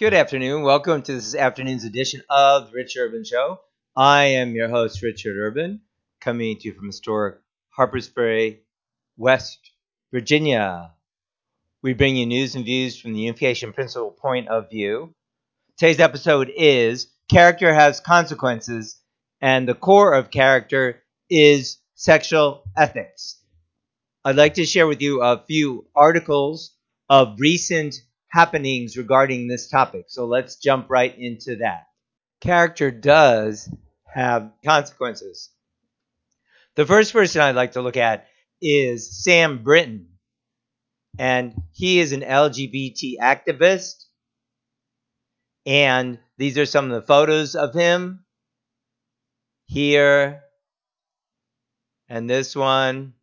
Good afternoon. Welcome to this afternoon's edition of the Rich Urban Show. I am your host, Richard Urban, coming to you from historic Harpers Ferry, West Virginia. We bring you news and views from the unification principle point of view. Today's episode is Character Has Consequences, and the core of character is sexual ethics. I'd like to share with you a few articles of recent happenings regarding this topic. So let's jump right into that. Character does have consequences. The first person I'd like to look at is Sam Brinton. And he is an LGBT activist. And these are some of the photos of him here, and this one,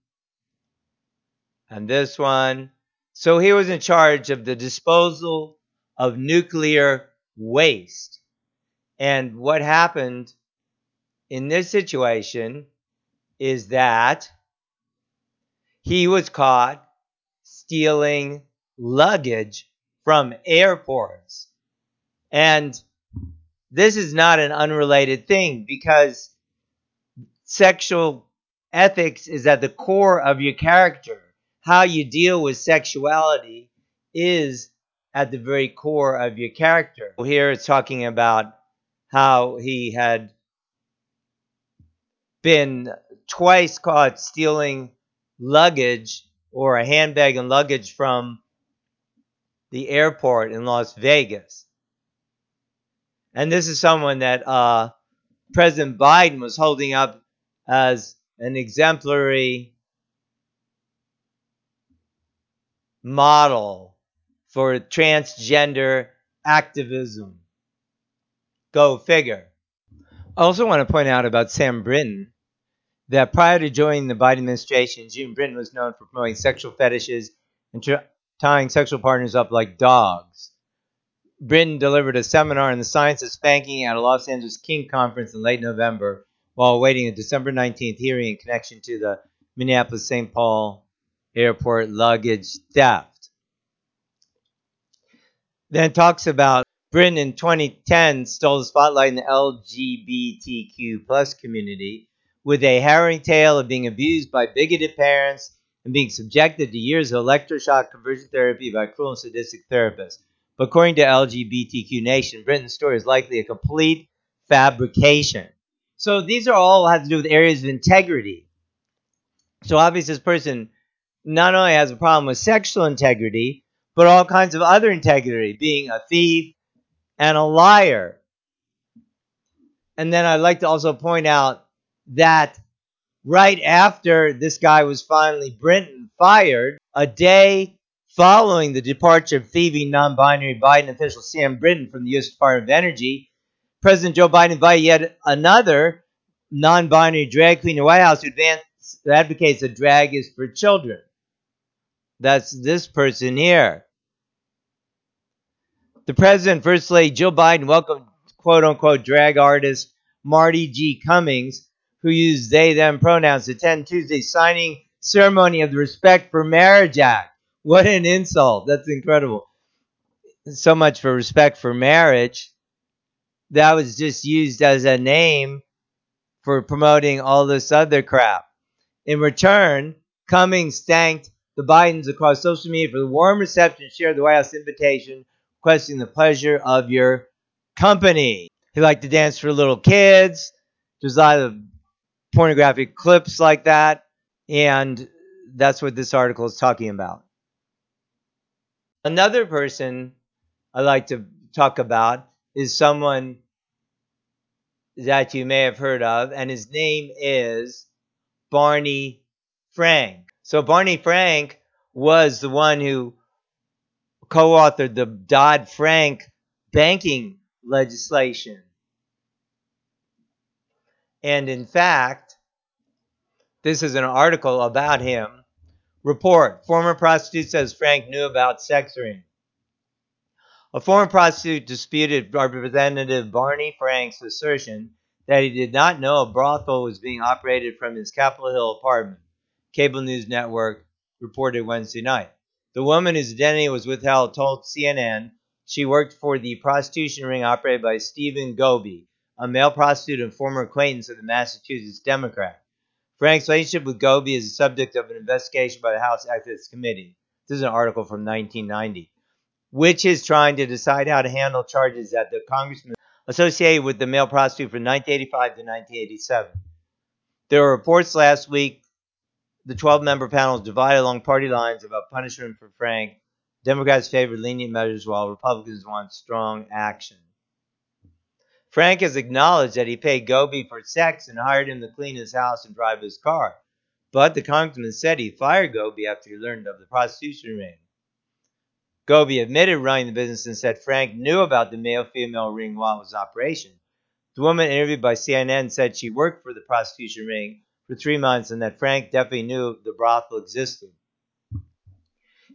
and this one. So he was in charge of the disposal of nuclear waste. And what happened in this situation is that he was caught stealing luggage from airports. And this is not an unrelated thing because sexual ethics is at the core of your character how you deal with sexuality is at the very core of your character. Here it's talking about how he had been twice caught stealing luggage or a handbag and luggage from the airport in Las Vegas. And this is someone that uh, President Biden was holding up as an exemplary model for transgender activism. Go figure. I also want to point out about Sam Brinton that prior to joining the Biden administration, June Brinton was known for promoting sexual fetishes and tying sexual partners up like dogs. Brinton delivered a seminar on the science of spanking at a Los Angeles King conference in late November while awaiting a December 19th hearing in connection to the Minneapolis St. Paul airport luggage theft. Then talks about Brinton in 2010 stole the spotlight in the LGBTQ plus community with a harrowing tale of being abused by bigoted parents and being subjected to years of electroshock conversion therapy by cruel and sadistic therapists. But according to LGBTQ Nation, Brinton's story is likely a complete fabrication. So these are all have to do with areas of integrity. So obviously, this person not only has a problem with sexual integrity, but all kinds of other integrity, being a thief and a liar. And then I'd like to also point out that right after this guy was finally Brinton fired, a day following the departure of thieving non binary Biden official Sam Brinton from the U.S. Department of Energy, President Joe Biden invited yet another non binary drag queen to the White House who advocates that drag is for children. That's this person here. The president, First Lady Jill Biden, welcomed quote unquote drag artist Marty G. Cummings, who used they them pronouns, to attend Tuesday's signing ceremony of the Respect for Marriage Act. What an insult. That's incredible. So much for respect for marriage. That was just used as a name for promoting all this other crap. In return, Cummings thanked the Bidens across social media for the warm reception shared the White House invitation, requesting the pleasure of your company. He liked to dance for little kids. There's a lot of pornographic clips like that, and that's what this article is talking about. Another person I like to talk about is someone that you may have heard of, and his name is Barney Frank. So Barney Frank was the one who co authored the Dodd Frank banking legislation. And in fact, this is an article about him. Report Former prostitute says Frank knew about sex ring. A former prostitute disputed Representative Barney Frank's assertion that he did not know a brothel was being operated from his Capitol Hill apartment cable news network reported Wednesday night. The woman whose identity was withheld told CNN she worked for the prostitution ring operated by Stephen Gobie, a male prostitute and former acquaintance of the Massachusetts Democrat. Frank's relationship with Gobie is the subject of an investigation by the House Ethics Committee. This is an article from 1990, which is trying to decide how to handle charges that the congressman associated with the male prostitute from 1985 to 1987. There were reports last week the 12 member panel is divided along party lines about punishment for Frank. Democrats favored lenient measures while Republicans want strong action. Frank has acknowledged that he paid Gobie for sex and hired him to clean his house and drive his car. But the congressman said he fired Gobie after he learned of the prostitution ring. Gobie admitted running the business and said Frank knew about the male female ring while it was operation. The woman interviewed by CNN said she worked for the prostitution ring for three months and that Frank definitely knew the brothel existed.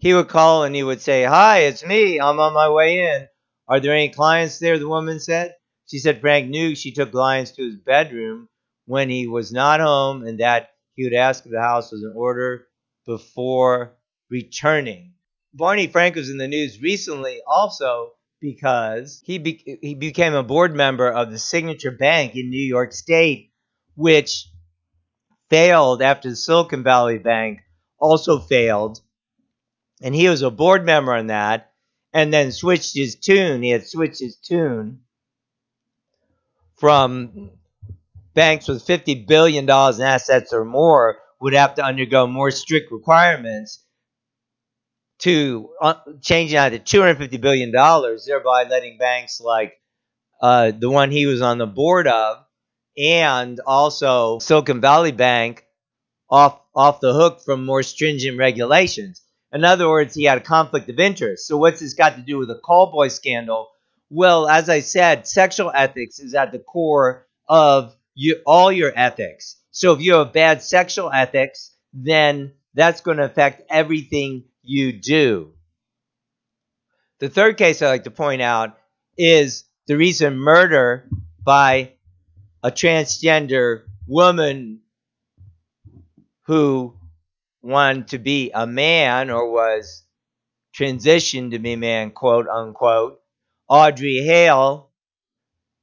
He would call and he would say, Hi, it's me. I'm on my way in. Are there any clients there? The woman said. She said Frank knew she took clients to his bedroom when he was not home and that he would ask if the house was in order before returning. Barney Frank was in the news recently also because he be- he became a board member of the Signature Bank in New York State, which failed after the Silicon Valley Bank also failed, and he was a board member on that, and then switched his tune. He had switched his tune from banks with $50 billion in assets or more would have to undergo more strict requirements to uh, changing out to $250 billion, thereby letting banks like uh, the one he was on the board of and also Silicon Valley Bank off, off the hook from more stringent regulations. In other words, he had a conflict of interest. So, what's this got to do with the callboy scandal? Well, as I said, sexual ethics is at the core of you, all your ethics. So, if you have bad sexual ethics, then that's going to affect everything you do. The third case I like to point out is the recent murder by a transgender woman who wanted to be a man or was transitioned to be man, quote unquote, Audrey Hale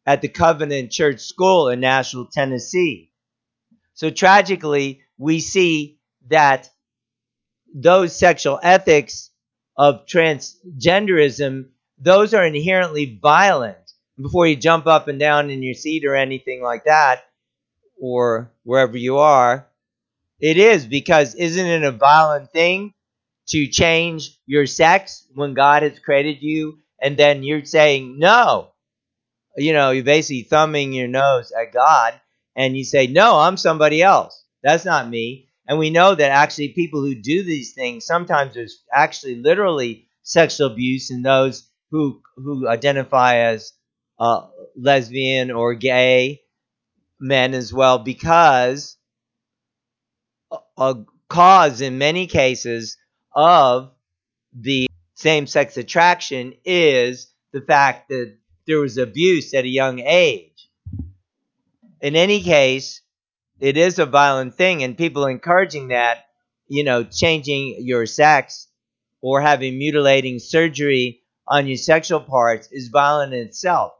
at the Covenant Church School in Nashville, Tennessee. So tragically, we see that those sexual ethics of transgenderism, those are inherently violent. Before you jump up and down in your seat or anything like that, or wherever you are, it is because isn't it a violent thing to change your sex when God has created you and then you're saying no? You know, you're basically thumbing your nose at God and you say, No, I'm somebody else. That's not me. And we know that actually people who do these things, sometimes there's actually literally sexual abuse in those who who identify as uh, lesbian or gay men as well, because a cause in many cases of the same sex attraction is the fact that there was abuse at a young age. In any case, it is a violent thing, and people encouraging that, you know, changing your sex or having mutilating surgery on your sexual parts is violent in itself.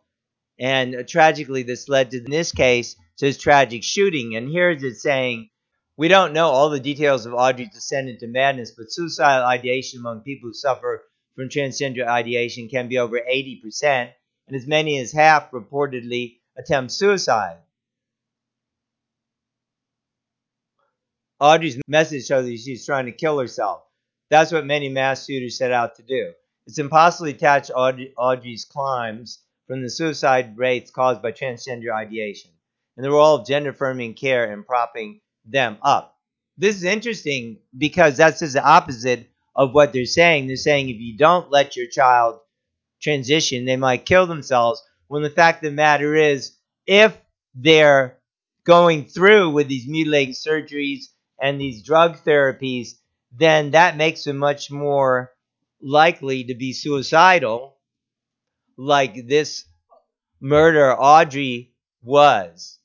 And uh, tragically, this led to, in this case, to his tragic shooting. And here is it saying, we don't know all the details of Audrey's descent into madness, but suicidal ideation among people who suffer from transgender ideation can be over 80%, and as many as half reportedly attempt suicide. Audrey's message shows that she's trying to kill herself. That's what many mass shooters set out to do. It's impossible to attach Audrey's crimes from the suicide rates caused by transgender ideation and the role of gender affirming care in propping them up. This is interesting because that's just the opposite of what they're saying. They're saying if you don't let your child transition, they might kill themselves. When the fact of the matter is, if they're going through with these mutilating surgeries and these drug therapies, then that makes them much more likely to be suicidal, like this murder Audrey was.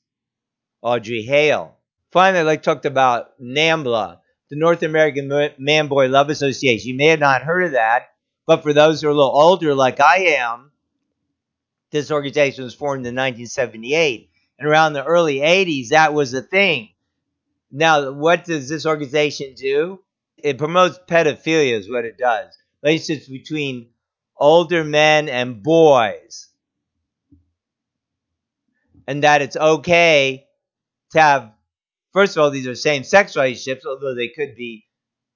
Audrey Hale. Finally, I'd like to talk about NAMBLA, the North American Man Boy Love Association. You may have not heard of that. But for those who are a little older, like I am, this organization was formed in 1978. And around the early 80s, that was a thing. Now, what does this organization do? It promotes pedophilia, is what it does. Relationships between older men and boys. And that it's okay to have, first of all, these are same sex relationships, although they could be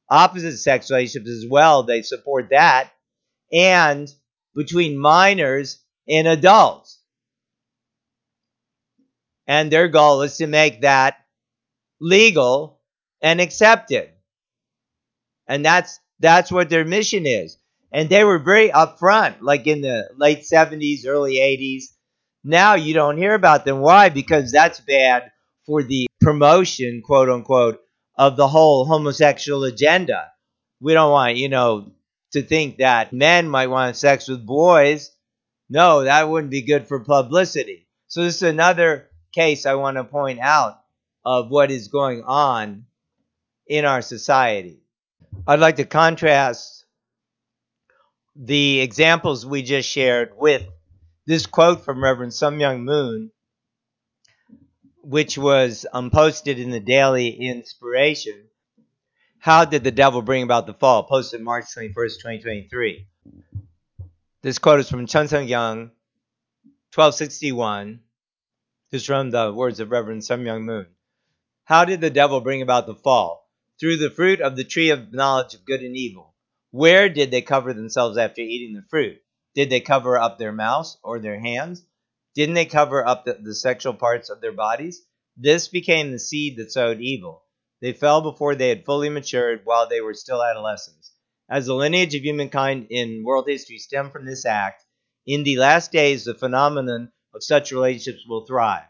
opposite sex relationships as well. They support that. And between minors and adults. And their goal is to make that legal and accepted. And that's that's what their mission is. And they were very upfront, like in the late 70s, early 80s. Now you don't hear about them. Why? Because that's bad for the promotion, quote unquote, of the whole homosexual agenda. We don't want, you know, to think that men might want sex with boys. No, that wouldn't be good for publicity. So this is another case I want to point out of what is going on in our society. I'd like to contrast the examples we just shared with this quote from Reverend Sun Myung Moon, which was um, posted in the Daily Inspiration. How did the devil bring about the fall? Posted March 21st, 2023. This quote is from Cheon Seong Gyeong, 1261. This is from the words of Reverend Sun Myung Moon. How did the devil bring about the fall? Through the fruit of the tree of knowledge of good and evil. Where did they cover themselves after eating the fruit? Did they cover up their mouths or their hands? Didn't they cover up the, the sexual parts of their bodies? This became the seed that sowed evil. They fell before they had fully matured while they were still adolescents. As the lineage of humankind in world history stemmed from this act, in the last days the phenomenon of such relationships will thrive.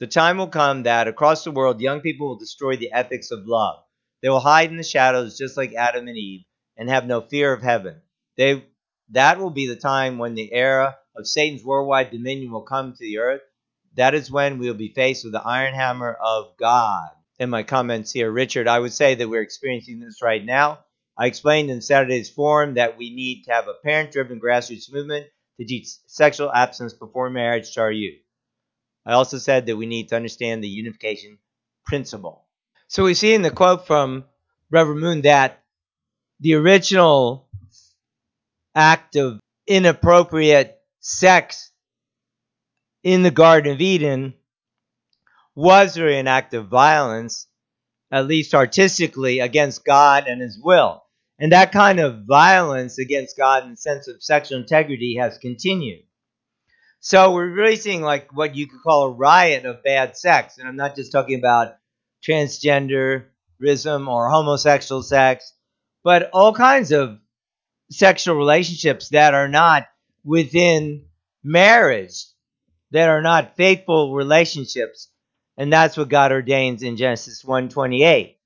The time will come that across the world, young people will destroy the ethics of love. They will hide in the shadows just like Adam and Eve and have no fear of heaven. They that will be the time when the era of Satan's worldwide dominion will come to the earth. That is when we will be faced with the iron hammer of God. In my comments here, Richard, I would say that we're experiencing this right now. I explained in Saturday's forum that we need to have a parent driven grassroots movement to teach sexual abstinence before marriage to our youth. I also said that we need to understand the unification principle. So we see in the quote from Reverend Moon that the original act of inappropriate sex in the Garden of Eden was really an act of violence, at least artistically, against God and His will. And that kind of violence against God in the sense of sexual integrity has continued. So we're really seeing like what you could call a riot of bad sex. And I'm not just talking about transgenderism or homosexual sex, but all kinds of sexual relationships that are not within marriage, that are not faithful relationships. And that's what God ordains in Genesis 128.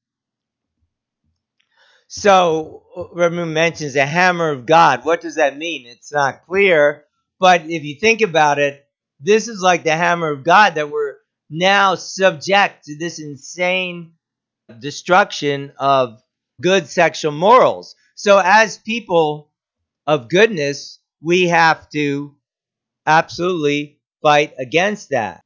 So Ramu mentions the hammer of God. What does that mean? It's not clear. But if you think about it, this is like the hammer of God that we're now subject to this insane destruction of good sexual morals. So, as people of goodness, we have to absolutely fight against that.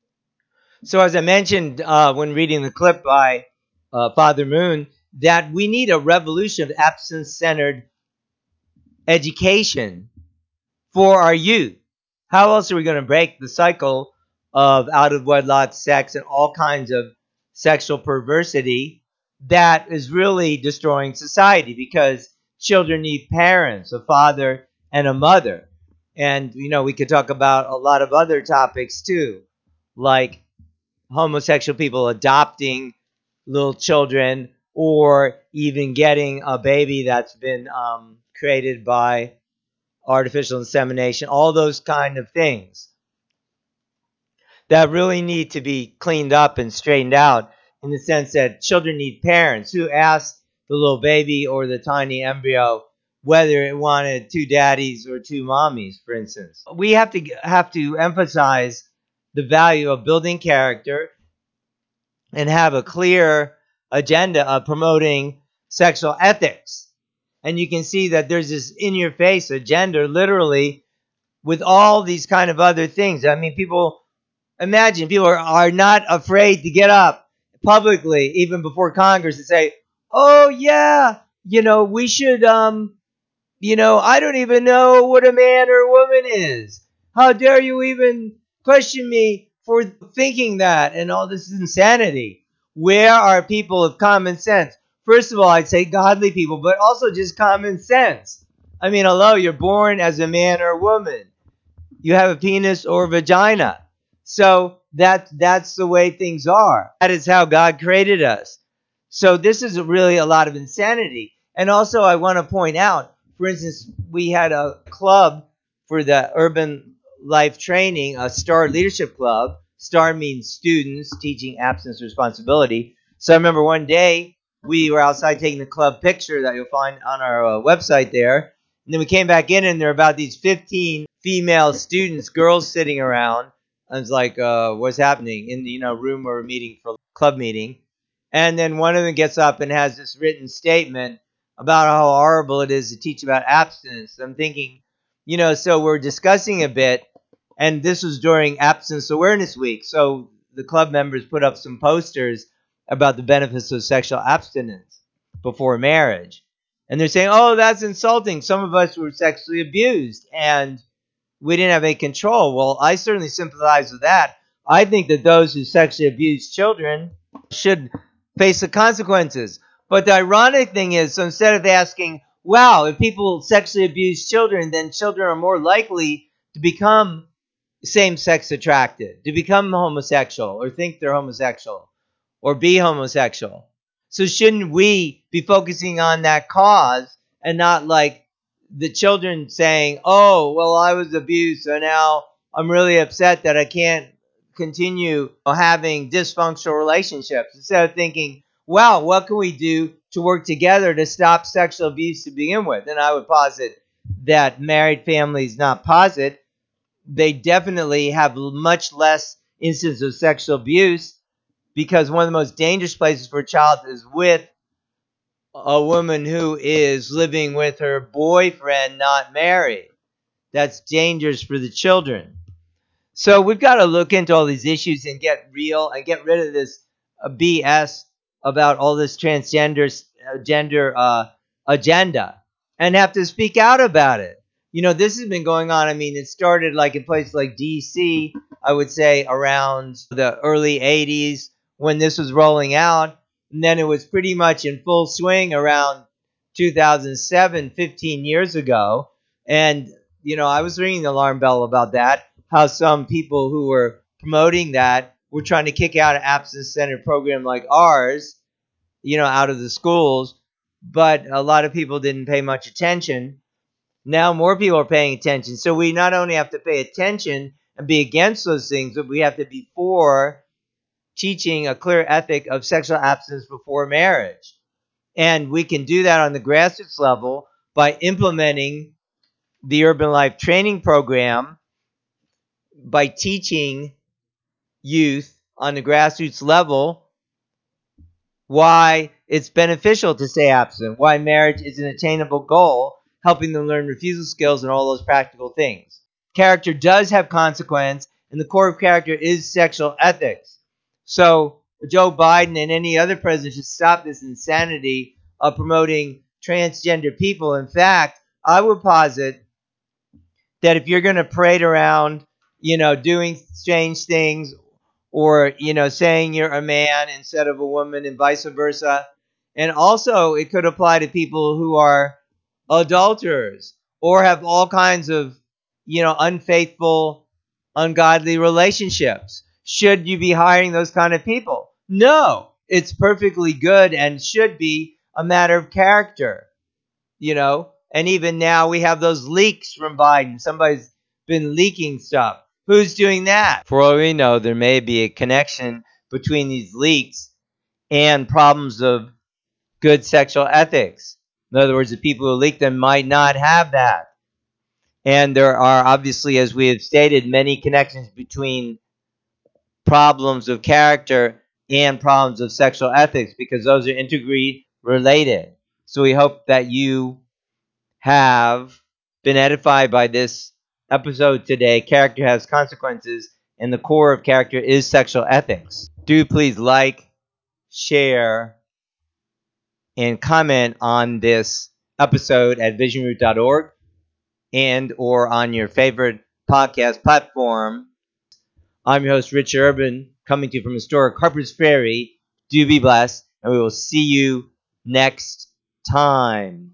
So, as I mentioned uh, when reading the clip by uh, Father Moon, that we need a revolution of absence centered education for our youth. How else are we going to break the cycle of out of wedlock sex and all kinds of sexual perversity that is really destroying society because children need parents, a father and a mother. And, you know, we could talk about a lot of other topics too, like homosexual people adopting little children or even getting a baby that's been um, created by artificial insemination, all those kind of things that really need to be cleaned up and straightened out in the sense that children need parents who ask the little baby or the tiny embryo whether it wanted two daddies or two mommies for instance we have to have to emphasize the value of building character and have a clear agenda of promoting sexual ethics and you can see that there's this in your face agenda literally with all these kind of other things. I mean, people imagine people are, are not afraid to get up publicly, even before Congress, and say, "Oh yeah, you know, we should, um, you know, I don't even know what a man or a woman is. How dare you even question me for thinking that and all this insanity? Where are people of common sense? First of all, I'd say godly people, but also just common sense. I mean, hello, you're born as a man or a woman. You have a penis or a vagina. So that that's the way things are. That is how God created us. So this is really a lot of insanity. And also I want to point out, for instance, we had a club for the urban life training, a STAR leadership club. STAR means students teaching abstinence responsibility. So I remember one day we were outside taking the club picture that you'll find on our uh, website there. And then we came back in, and there were about these 15 female students, girls sitting around. I was like, uh, what's happening in the you know room or meeting for club meeting? And then one of them gets up and has this written statement about how horrible it is to teach about abstinence. I'm thinking, you know, so we're discussing a bit, and this was during Abstinence Awareness Week. So the club members put up some posters about the benefits of sexual abstinence before marriage. And they're saying, oh, that's insulting. Some of us were sexually abused and we didn't have any control. Well, I certainly sympathize with that. I think that those who sexually abuse children should face the consequences. But the ironic thing is, so instead of asking, wow, if people sexually abuse children, then children are more likely to become same sex attracted, to become homosexual or think they're homosexual or be homosexual. So shouldn't we be focusing on that cause and not like the children saying, "Oh, well, I was abused, so now I'm really upset that I can't continue having dysfunctional relationships." Instead of thinking, "Wow, what can we do to work together to stop sexual abuse to begin with?" And I would posit that married families not posit they definitely have much less instances of sexual abuse because one of the most dangerous places for a child is with a woman who is living with her boyfriend, not married. That's dangerous for the children. So we've got to look into all these issues and get real and get rid of this uh, BS about all this transgender uh, gender uh, agenda and have to speak out about it. You know, this has been going on. I mean, it started like in places like D.C. I would say around the early 80s when this was rolling out. And then it was pretty much in full swing around 2007, 15 years ago. And, you know, I was ringing the alarm bell about that, how some people who were promoting that were trying to kick out an absence centered program like ours, you know, out of the schools. But a lot of people didn't pay much attention. Now more people are paying attention. So we not only have to pay attention and be against those things, but we have to be for teaching a clear ethic of sexual abstinence before marriage. And we can do that on the grassroots level by implementing the urban life training program by teaching youth on the grassroots level why it's beneficial to stay abstinent, why marriage is an attainable goal, helping them learn refusal skills and all those practical things. Character does have consequence, and the core of character is sexual ethics. So Joe Biden and any other president should stop this insanity of promoting transgender people. In fact, I would posit that if you're going to parade around, you know, doing strange things or, you know, saying you're a man instead of a woman and vice versa, and also it could apply to people who are adulterers or have all kinds of, you know, unfaithful, ungodly relationships. Should you be hiring those kind of people? No, it's perfectly good and should be a matter of character, you know. And even now we have those leaks from Biden. Somebody's been leaking stuff. Who's doing that? For all we know, there may be a connection between these leaks and problems of good sexual ethics. In other words, the people who leak them might not have that. And there are obviously, as we have stated, many connections between problems of character and problems of sexual ethics because those are integrally related. So we hope that you have been edified by this episode today, character has consequences, and the core of character is sexual ethics. Do please like, share, and comment on this episode at visionroot.org and or on your favorite podcast platform. I'm your host, Richard Urban, coming to you from historic Harper's Ferry. Do be blessed, and we will see you next time.